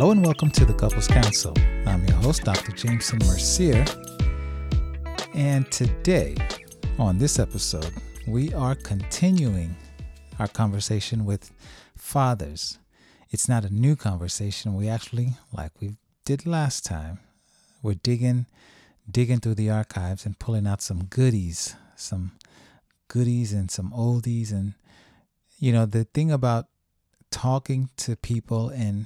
Hello and welcome to the Couples Council. I'm your host, Dr. Jameson Mercier. And today, on this episode, we are continuing our conversation with fathers. It's not a new conversation. We actually, like we did last time, we're digging digging through the archives and pulling out some goodies, some goodies and some oldies and you know, the thing about talking to people and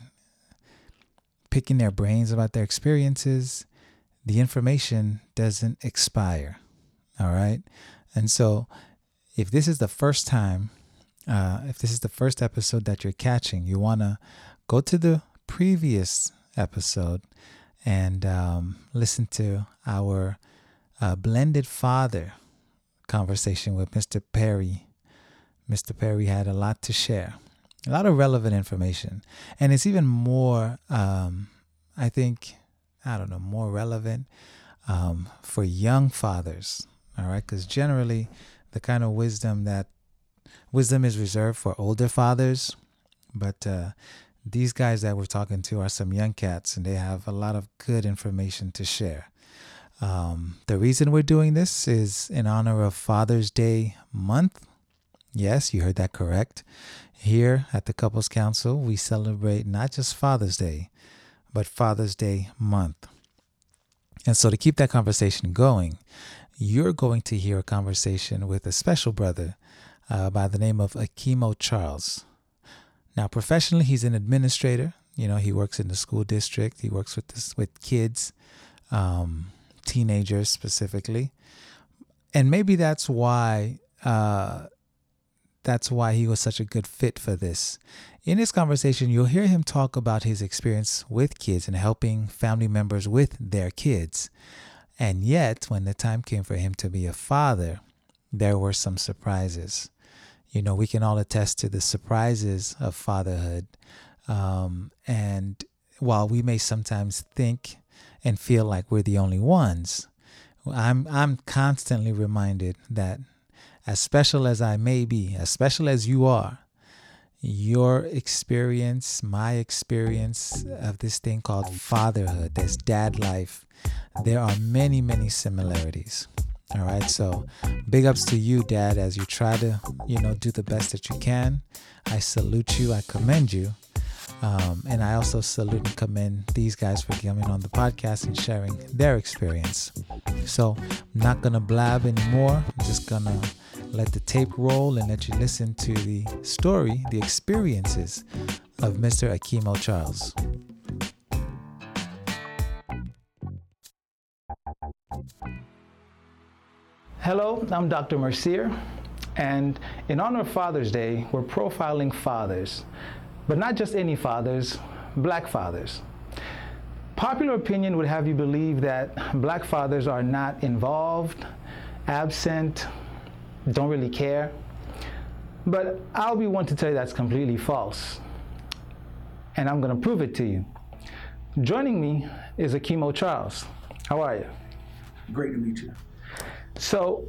picking their brains about their experiences, the information doesn't expire. All right. And so, if this is the first time, uh, if this is the first episode that you're catching, you want to go to the previous episode and um, listen to our uh, blended father conversation with Mr. Perry. Mr. Perry had a lot to share a lot of relevant information. And it's even more um, i think i don't know more relevant um, for young fathers all right? Because generally the kind of wisdom that wisdom is reserved for older fathers. But uh, these guys that we're talking to are some young cats and they have a lot of good information to share. Um, the reason we're doing this is in honor of father's day month. Yes you heard that correct here at the Couples Council, we celebrate not just Father's Day, but Father's Day month. And so, to keep that conversation going, you're going to hear a conversation with a special brother uh, by the name of Akimo Charles. Now, professionally, he's an administrator. You know, he works in the school district. He works with this, with kids, um, teenagers specifically, and maybe that's why uh, that's why he was such a good fit for this. In this conversation, you'll hear him talk about his experience with kids and helping family members with their kids. And yet, when the time came for him to be a father, there were some surprises. You know, we can all attest to the surprises of fatherhood. Um, and while we may sometimes think and feel like we're the only ones, I'm I'm constantly reminded that as special as I may be, as special as you are, your experience, my experience of this thing called fatherhood, this dad life, there are many, many similarities. All right. So big ups to you, dad, as you try to, you know, do the best that you can. I salute you. I commend you. Um, and I also salute and commend these guys for coming on the podcast and sharing their experience. So I'm not to blab anymore. I'm just to let the tape roll and let you listen to the story, the experiences of Mr. Akimo Charles. Hello, I'm Dr. Mercier, and in honor of Father's Day, we're profiling fathers, but not just any fathers, black fathers. Popular opinion would have you believe that black fathers are not involved, absent, don't really care. But I'll be one to tell you that's completely false. And I'm going to prove it to you. Joining me is Akimo Charles. How are you? Great to meet you. So,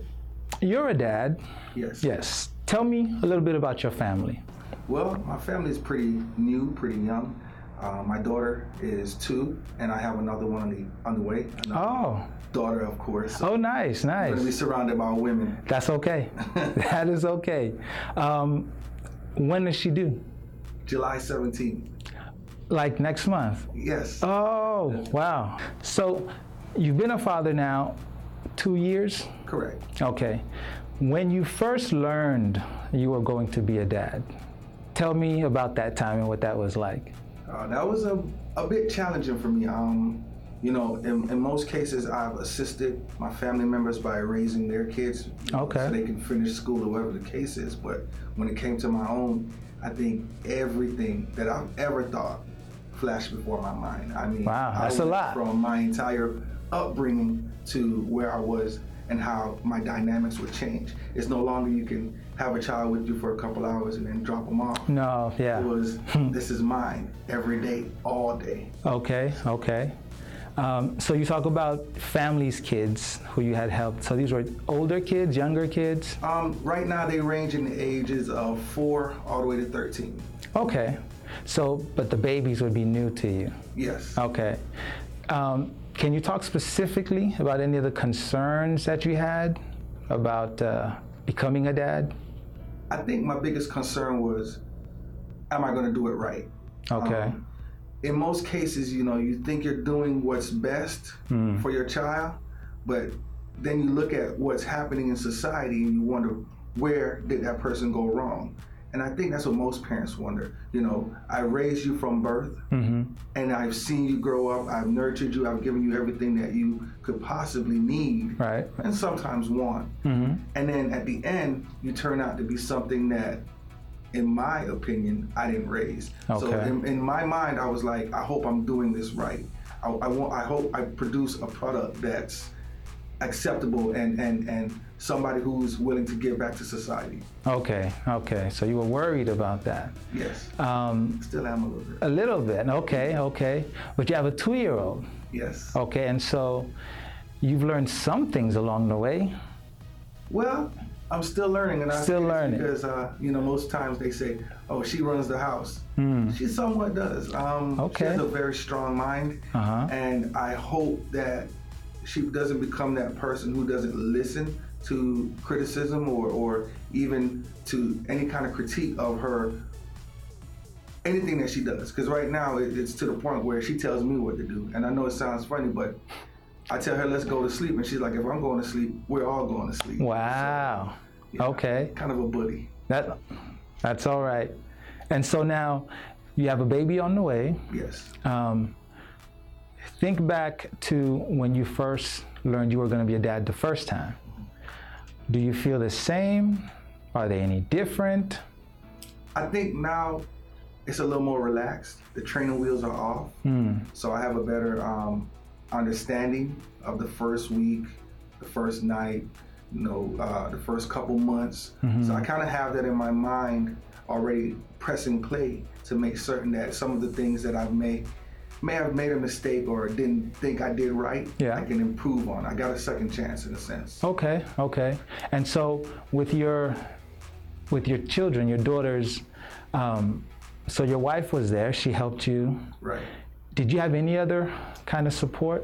you're a dad. Yes. Yes. Tell me a little bit about your family. Well, my family is pretty new, pretty young. Uh, my daughter is two, and I have another one on the on the way. Oh. Daughter, of course. oh, nice, nice. I'm gonna be surrounded by women. That's okay. that is okay. Um, when does she do? July 17th. Like next month? Yes. Oh, wow. So you've been a father now two years? Correct. Okay. When you first learned you were going to be a dad, tell me about that time and what that was like. Uh, that was a, a bit challenging for me. Um, you know, in, in most cases, I've assisted my family members by raising their kids you know, Okay. so they can finish school or whatever the case is. But when it came to my own, I think everything that I've ever thought flashed before my mind. I mean, Wow, I that's a lot. From my entire upbringing to where I was and how my dynamics would change. It's no longer you can have a child with you for a couple hours and then drop them off. No, yeah. It was this is mine every day, all day. Okay, okay. Um, so you talk about families, kids who you had helped. So these were older kids, younger kids. Um, right now they range in the ages of four all the way to 13. Okay. So, but the babies would be new to you. Yes. Okay. Um, can you talk specifically about any of the concerns that you had about uh, becoming a dad? I think my biggest concern was, am I going to do it right? Okay. Um, in most cases, you know, you think you're doing what's best Hmm. for your child, but then you look at what's happening in society and you wonder where did that person go wrong? And I think that's what most parents wonder. You know, I raised you from birth hmm and I've seen you grow up, I've nurtured you, I've given you everything that you could possibly need Right. and sometimes want. hmm And then at the end, you turn out to be something that, in my opinion, I didn't raise. So in, in my mind, I was like, I hope I'm doing this right. I, I want, I hope I produce a product that's acceptable and and and somebody who's willing to give back to society. Okay. Okay. So you were worried about that. Yes, Um, still am a little bit. a little bit. Okay. Okay. But you have a two-year-old. Yes. Okay. And so you've learned some things along the way. Well, I'm still learning, and I Still learning. because uh, you know most times they say, "Oh, she runs the house." She somewhat does. Um. Okay. She has a very strong mind, Uh-huh. and I hope that she doesn't become that person who doesn't listen to criticism or, or even to any kind of critique of her anything that she does because right now it, it's to the point where she tells me what to do and i know it sounds funny but i tell her let's go to sleep and she's like if i'm going to sleep we're all going to sleep Wow. Yeah. Okay. kind of a bully That that's all right. And so now you have a baby on the way. yes Um, think back to when you first learned you were going to be a dad the first time. Do you feel the same? Are they any different? i think now it's a little more relaxed. The training wheels are off. So i have a better um, understanding of the first week the first night you know uh, the first couple months. So i kind of have that in my mind already pressing play to make certain that some of the things that i've made may have made a mistake or didn't think i did right Yeah. i can improve on i got a second chance in a sense Okay, okay. And so with your with your children, your daughters, um, so your wife was there. She helped you. right Did you have any other kind of support?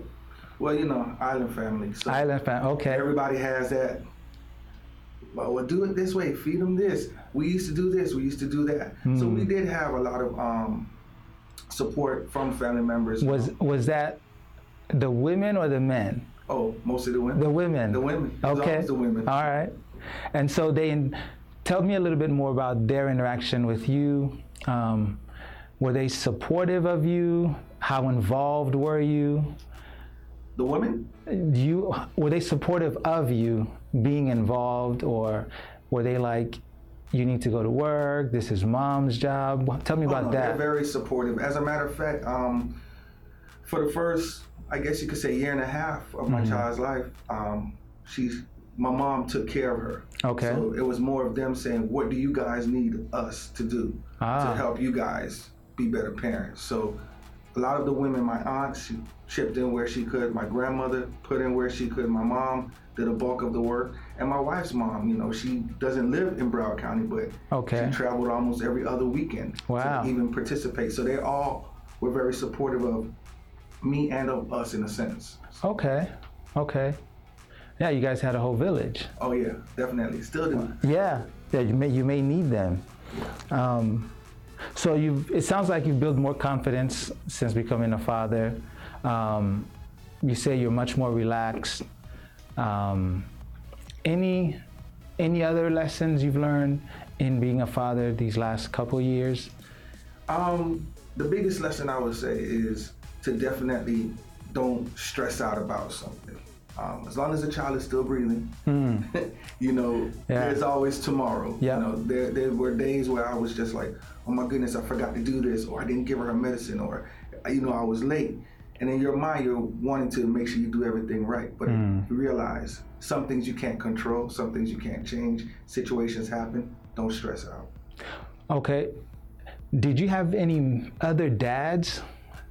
well you know island family so Island family. Okay. Everybody has that. Well, well, do it this way. Feed them this. We used to do this. We used to do that. So Hmm. we did have a lot of um, support from family members. Was was that the women or the men? oh, most of the women. The women. The women. Okay. the women. All right. And so they tell me a little bit more about their interaction with you. Um, were they supportive of you? How involved were you? The women. You were they supportive of you being involved, or were they like, you need to go to work? This is mom's job. Tell me Oh, about no, that. They're very supportive. As a matter of fact, um, for the first, I guess you could say, year and a half of Mm-hmm. my child's life, um, she's my mom took care of her. Okay. So it was more of them saying, "What do you guys need us to do Ah. to help you guys be better parents?" So a lot of the women, my aunt, she chipped in where she could. My grandmother put in where she could. My mom did a bulk of the work, and my wife's mom, you know, she doesn't live in Broward County, but Okay. she traveled almost every other weekend Wow. to even participate. So they all were very supportive of me and of us in a sense. Okay. Okay. Yeah, you guys had a whole village. Oh yeah, definitely. Still do. Yeah, yeah. You may you may need them. Um, so you it sounds like you've built more confidence since becoming a father. Um, you say you're much more relaxed. Um, any any other lessons you've learned in being a father these last couple years? Um, the biggest lesson I would say is to definitely don't stress out about something. Um, as long as the child is still breathing, mm. you know, yeah. there's always tomorrow. Yeah. You know, there, there were days where I was just like, oh my goodness, I forgot to do this, or I didn't give her her medicine, or, you know, I was late. And in your mind, you're wanting to make sure you do everything right. But mm. you realize some things you can't control, some things you can't change. Situations happen. Don't stress out. Okay. Did you have any other dads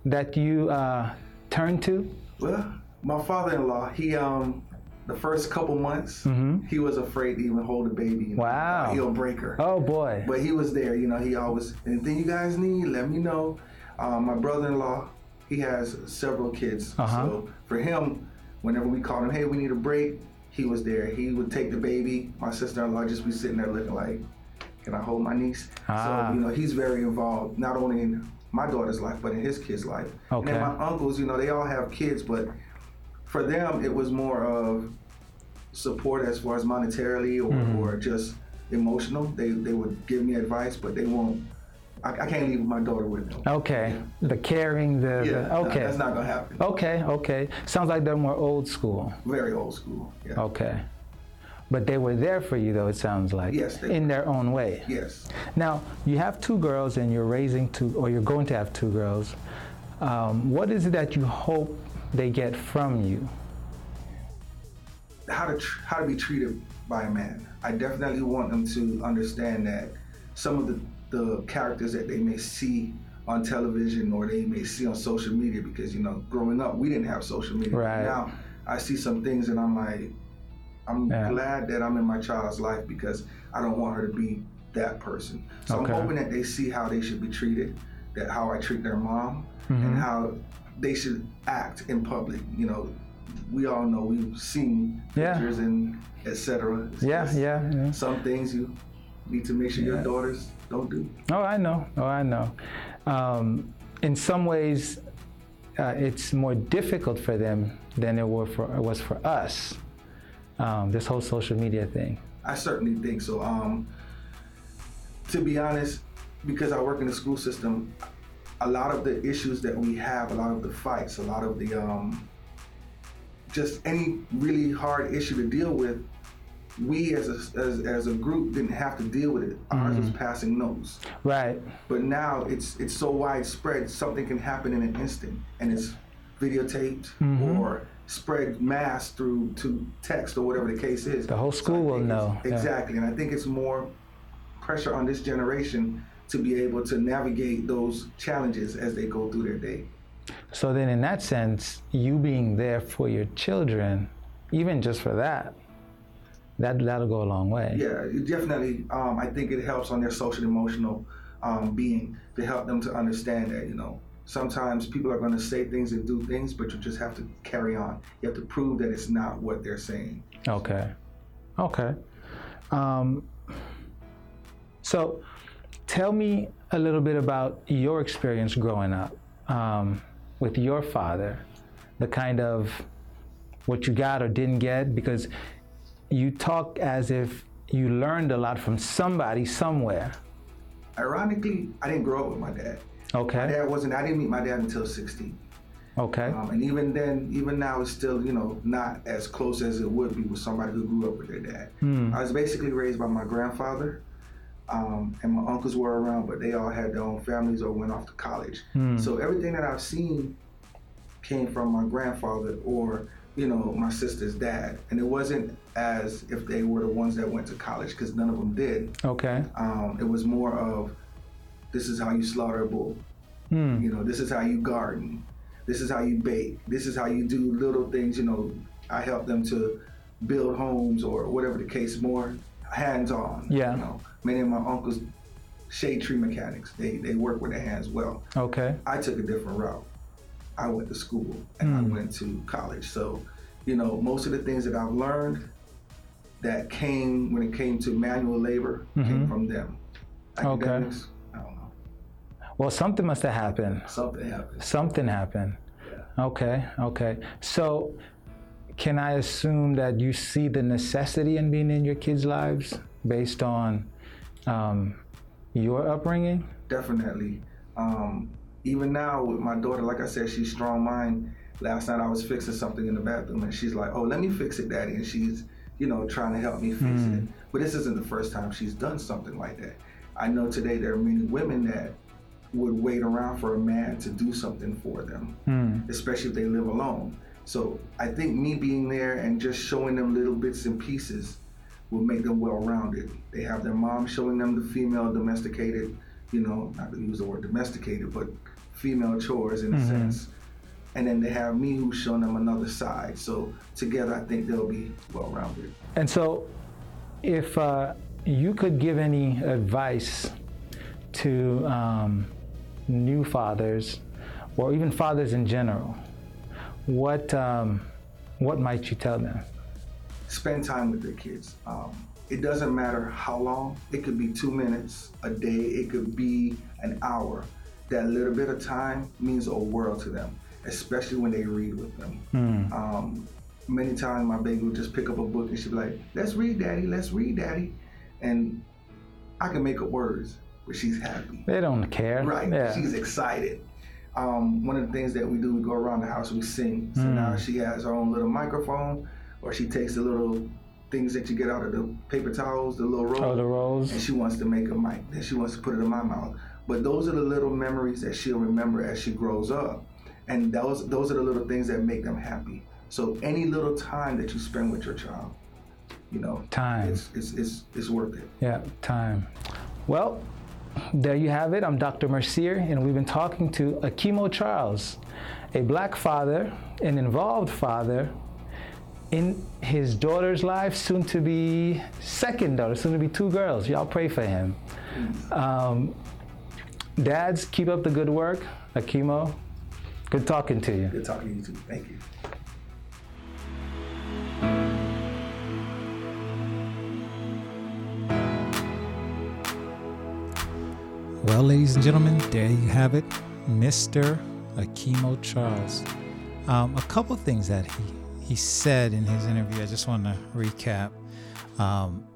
that you uh, turned to? Well, my father-in-law, he um, the first couple months, mm-hmm. he was afraid to even hold a baby. You know, wow. He'll break her. Oh boy. But he was there. You know, he always anything you guys need, let me know. Um, my brother-in-law, he has several kids. Uh-huh. So for him, whenever we called him, hey, we need a break, he was there. He would take the baby. My sister-in-law just be sitting there looking like, can I hold my niece? Ah. So you know, he's very involved not only in my daughter's life, but in his kid's life. Okay. And my uncles, you know, they all have kids, but for them, it was more of support as far as monetarily or, mm-hmm. or just emotional. They they would give me advice, but they won't. I, I can't leave my daughter with them. Okay, yeah. the caring, the, yeah, the okay, that's not gonna happen. Okay, okay. Sounds like they're more old school. Very old school. Yeah. Okay. But they were there for you, though, it sounds like. Yes. in their own way. Yes. Now, you have two girls and you're raising two, or you're going to have two girls. Um, what is it that you hope they get from you? How to, tr- how to be treated by a man. I definitely want them to understand that some of the, the characters that they may see on television or they may see on social media, because, you know, growing up, we didn't have social media. Right. Now, I see some things and I'm like, I'm yeah. glad that I'm in my child's life because I don't want her to be that person. So okay. I'm hoping that they see how they should be treated, that how I treat their mom, mm-hmm. and how they should act in public. You know, we all know we've seen pictures and etc. Yeah, yeah, yeah, Some things you need to make sure yeah. your daughters don't do. Oh, I know. Oh, I know. Um, in some ways, uh, it's more difficult for them than it, were for, it was for us um, this whole social media thing? I certainly think so. Um, to be honest, because I work in the school system, a lot of the issues that we have, a lot of the fights, a lot of the um, just any really hard issue to deal with, we as a, as, as a group didn't have to deal with it. Ours mm-hmm. was passing notes. Right. But now it's it's so widespread, something can happen in an instant, and it's videotaped mm-hmm. or spread mass through to text or whatever the case is. The whole school so will know. Exactly. Yeah. And I think it's more pressure on this generation to be able to navigate those challenges as they go through their day. So then in that sense, you being there for your children, even just for that, that that'll go a long way. Yeah, definitely. Um, I think it helps on their social emotional um, being to help them to understand that you know sometimes people are going to say things and do things, but you just have to carry on. You have to prove that it's not what they're saying. Okay. Okay. Um, so tell me a little bit about your experience growing up um, with your father, the kind of what you got or didn't get, because you talk as if you learned a lot from somebody somewhere. Ironically, I didn't grow up with my dad. Okay. My dad wasn't. I didn't meet my dad until 16. Okay. Um, and even then, even now, it's still you know not as close as it would be with somebody who grew up with their dad. Hmm. I was basically raised by my grandfather, um, and my uncles were around, but they all had their own families or went off to college. Hmm. So everything that I've seen came from my grandfather or you know my sister's dad, and it wasn't as if they were the ones that went to college because none of them did. Okay. Um, it was more of this is how you slaughter a bull. Hmm. You know, this is how you garden. This is how you bake. This is how you do little things. You know, I help them to build homes or whatever the case, more hands-on. Yeah. You know, many of my uncles, shade tree mechanics. They they work with their hands well. Okay. I took a different route. I went to school and I hmm. went to college. So, you know, most of the things that I've learned that came when it came to manual labor mm-hmm. came from them. Academics, okay well, something must have happened. Something happened. Something happened. Yeah. Okay, okay. So, can I assume that you see the necessity in being in your kids' lives based on um, your upbringing? Definitely. Um, even now with my daughter, like I said, she's strong mind. Last night I was fixing something in the bathroom and she's like, "Oh, let me fix it, Daddy," and she's you know trying to help me fix mm. it. But this isn't the first time she's done something like that. I know today there are many women that would wait around for a man to do something for them, mm. especially if they live alone. So I think me being there and just showing them little bits and pieces will make them well-rounded. They have their mom showing them the female domesticated, you know, not to use the word domesticated, but female chores in mm-hmm. a sense. And then they have me who's showing them another side. So together, I think they'll be well-rounded. And so, if uh, you could give any advice to um, new fathers, or even fathers in general, what um, what might you tell them? Spend time with their kids. Um, it doesn't matter how long. It could be two minutes a day. It could be an hour. That little bit of time means a world to them, especially when they read with them. Mm. Um, many times my baby would just pick up a book and she'd be like, "Let's read, Daddy. Let's read, Daddy," and I can make up words, but she's happy. They don't care. Right. Yeah. She's excited um, one of the things that we do, we go around the house, we sing. So mm. now she has her own little microphone, or she takes the little things that you get out of the paper towels, the little rolls. Oh, the rolls. And she wants to make a mic. Then she wants to put it in my mouth. But those are the little memories that she'll remember as she grows up. And those those are the little things that make them happy. So any little time that you spend with your child, you know, time, it's it's it's, it's worth it. Yeah, time. Well, there you have it. I'm Dr. Mercier, and we've been talking to Akimo Charles, a black father, an involved father in his daughter's life, soon to be second daughter, soon to be two girls. Y'all pray for him. Um, dads, keep up the good work. Akimo, good talking to you. Good talking to you too. Thank you. Well, ladies and gentlemen, there you have it, Mr. Akimo Charles. Um, a couple things that he, he said in his interview, I just want to recap. Um,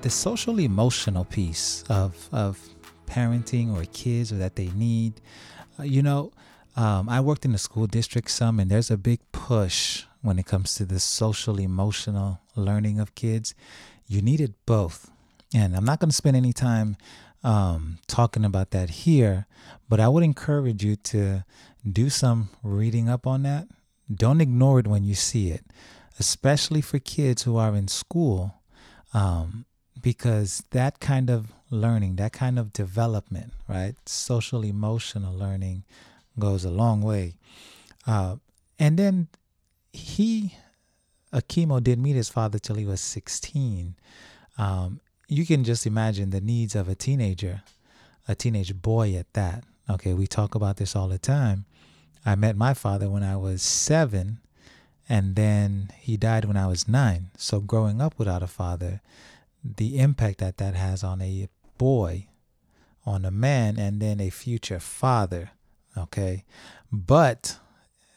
the social emotional piece of, of parenting or kids or that they need. Uh, you know, um, I worked in the school district some, and there's a big push when it comes to the social emotional learning of kids. You needed both. And I'm not going to spend any time um, talking about that here, but I would encourage you to do some reading up on that. Don't ignore it when you see it, especially for kids who are in school, um, because that kind of learning, that kind of development, right, social emotional learning goes a long way. Uh, and then he, Akimo, didn't meet his father till he was 16. Um, you can just imagine the needs of a teenager, a teenage boy at that. Okay, we talk about this all the time. I met my father when I was seven, and then he died when I was nine. So, growing up without a father, the impact that that has on a boy, on a man, and then a future father. Okay, but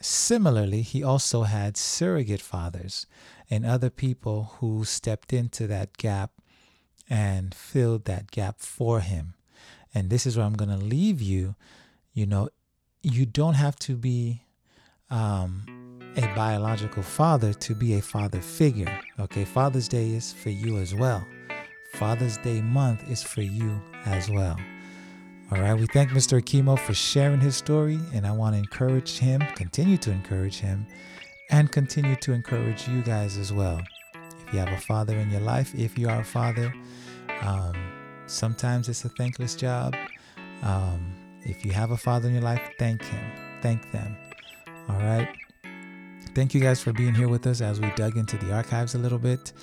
similarly, he also had surrogate fathers and other people who stepped into that gap and filled that gap for him. And this is where I'm going to leave you. You know, you don't have to be um, a biological father to be a father figure. Okay, Father's Day is for you as well. Father's Day month is for you as well. All right, we thank Mr. Akimo for sharing his story, and I want to encourage him, continue to encourage him, and continue to encourage you guys as well. If you have a father in your life, if you are a father, um, sometimes it's a thankless job. Um, if you have a father in your life, thank him. Thank them. All right. Thank you guys for being here with us as we dug into the archives a little bit.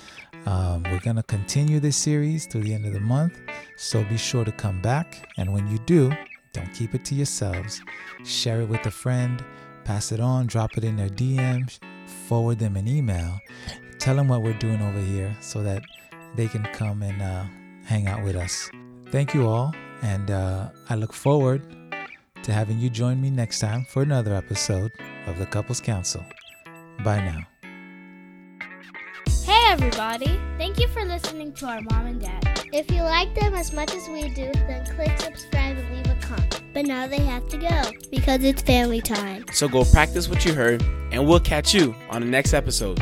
Um, we're going to continue this series through the end of the month. So be sure to come back. And when you do, don't keep it to yourselves. Share it with a friend, pass it on, drop it in their DMs, forward them an email. Tell them what we're doing over here so that they can come and uh, hang out with us. Thank you all, and uh, I look forward to having you join me next time for another episode of the Couples Council. Bye now. Hey, everybody! Thank you for listening to our mom and dad. If you like them as much as we do, then click subscribe and leave a comment. But now they have to go because it's family time. So go practice what you heard, and we'll catch you on the next episode.